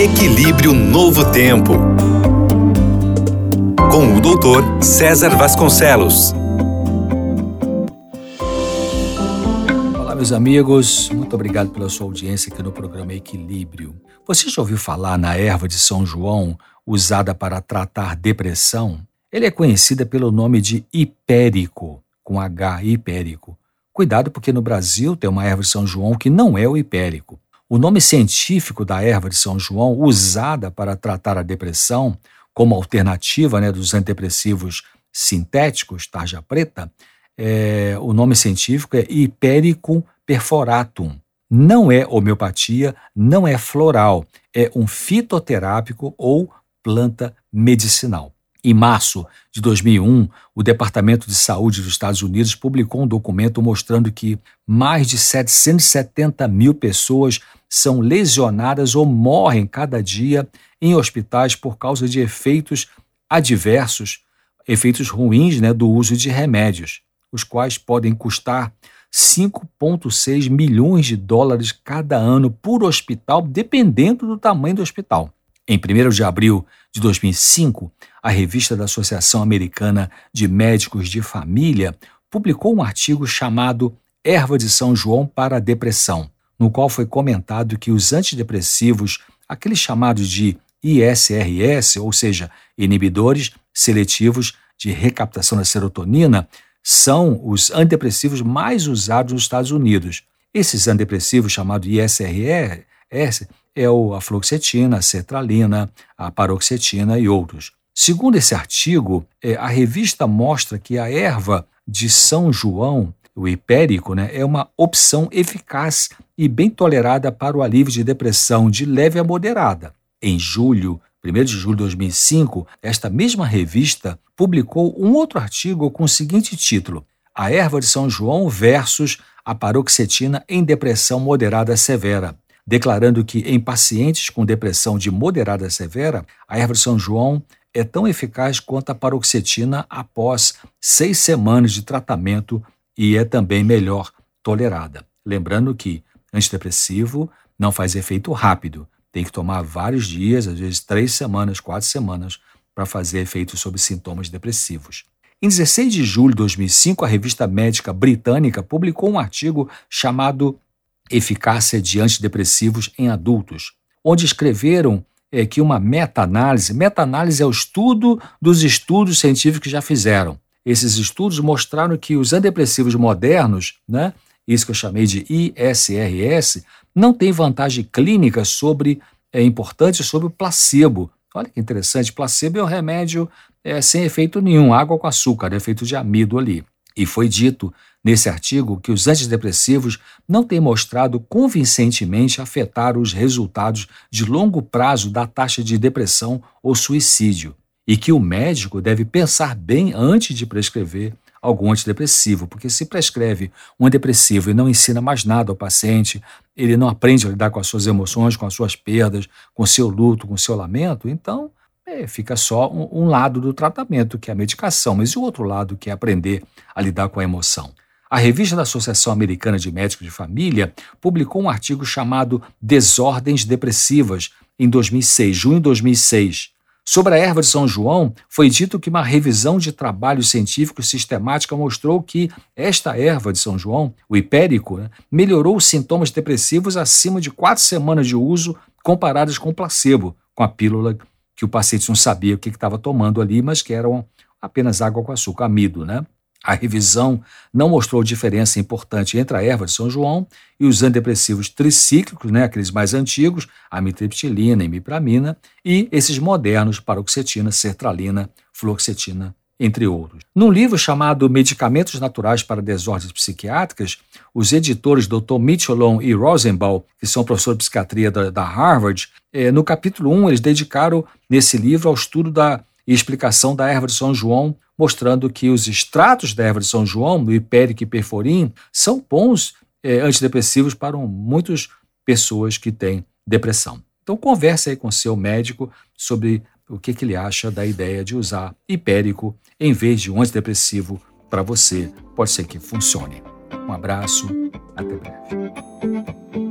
Equilíbrio Novo Tempo. Com o doutor César Vasconcelos. Olá, meus amigos. Muito obrigado pela sua audiência aqui no programa Equilíbrio. Você já ouviu falar na erva de São João usada para tratar depressão? Ele é conhecida pelo nome de hipérico, com H, hipérico. Cuidado porque no Brasil tem uma erva de São João que não é o hipérico. O nome científico da erva de São João, usada para tratar a depressão, como alternativa né, dos antidepressivos sintéticos, tarja preta, é, o nome científico é Hypericum perforatum. Não é homeopatia, não é floral, é um fitoterápico ou planta medicinal. Em março de 2001, o Departamento de Saúde dos Estados Unidos publicou um documento mostrando que mais de 770 mil pessoas são lesionadas ou morrem cada dia em hospitais por causa de efeitos adversos, efeitos ruins né, do uso de remédios, os quais podem custar 5,6 milhões de dólares cada ano por hospital, dependendo do tamanho do hospital. Em 1 de abril de 2005, a revista da Associação Americana de Médicos de Família publicou um artigo chamado Erva de São João para a Depressão, no qual foi comentado que os antidepressivos, aqueles chamados de ISRS, ou seja, inibidores seletivos de recaptação da serotonina, são os antidepressivos mais usados nos Estados Unidos. Esses antidepressivos chamados ISRS é a fluoxetina, a sertralina, a paroxetina e outros. Segundo esse artigo, é, a revista mostra que a erva de São João, o hipérico, né, é uma opção eficaz e bem tolerada para o alívio de depressão de leve a moderada. Em julho, 1 de julho de 2005, esta mesma revista publicou um outro artigo com o seguinte título: A erva de São João versus a paroxetina em depressão moderada severa declarando que em pacientes com depressão de moderada a severa, a erva de São João é tão eficaz quanto a paroxetina após seis semanas de tratamento e é também melhor tolerada. Lembrando que antidepressivo não faz efeito rápido, tem que tomar vários dias, às vezes três semanas, quatro semanas, para fazer efeito sobre sintomas depressivos. Em 16 de julho de 2005, a revista médica britânica publicou um artigo chamado Eficácia de Antidepressivos em Adultos, onde escreveram é, que uma meta-análise, meta-análise é o estudo dos estudos científicos que já fizeram. Esses estudos mostraram que os antidepressivos modernos, né, isso que eu chamei de ISRS, não têm vantagem clínica sobre, é importante sobre o placebo. Olha que interessante, placebo é um remédio é, sem efeito nenhum, água com açúcar, efeito de amido ali. E foi dito nesse artigo que os antidepressivos não têm mostrado convincentemente afetar os resultados de longo prazo da taxa de depressão ou suicídio, e que o médico deve pensar bem antes de prescrever algum antidepressivo, porque se prescreve um antidepressivo e não ensina mais nada ao paciente, ele não aprende a lidar com as suas emoções, com as suas perdas, com o seu luto, com o seu lamento, então é, fica só um, um, lado do tratamento, que é a medicação, mas e o outro lado, que é aprender a lidar com a emoção? A revista da Associação Americana de Médicos de Família publicou um artigo chamado Desordens Depressivas, em 2006, junho de 2006. Sobre a erva de São João, foi dito que uma revisão de trabalho científico sistemática mostrou que esta erva de São João, o hipérico, né, melhorou os sintomas depressivos acima de quatro semanas de uso comparados com o placebo, com a pílula que o paciente não sabia o que estava tomando ali, mas que eram apenas água com açúcar, amido, né? A revisão não mostrou diferença importante entre a erva de São João e os antidepressivos tricíclicos, né, aqueles mais antigos, amitriptilina, imipramina, e esses modernos, paroxetina, sertralina, fluoxetina, entre outros. Num livro chamado Medicamentos Naturais para Desordens Psiquiátricas, os editores Dr. Michelon e Rosenbaum, que são professores de psiquiatria da, da Harvard, eh, no capítulo 1, eles dedicaram nesse livro ao estudo da e explicação da erva de São João, mostrando que os extratos da erva de São João, do hipérico e perforim, são bons eh, antidepressivos para muitas pessoas que têm depressão. Então converse aí com seu médico sobre o que, que ele acha da ideia de usar hipérico em vez de um antidepressivo para você. Pode ser que funcione. Um abraço, até breve.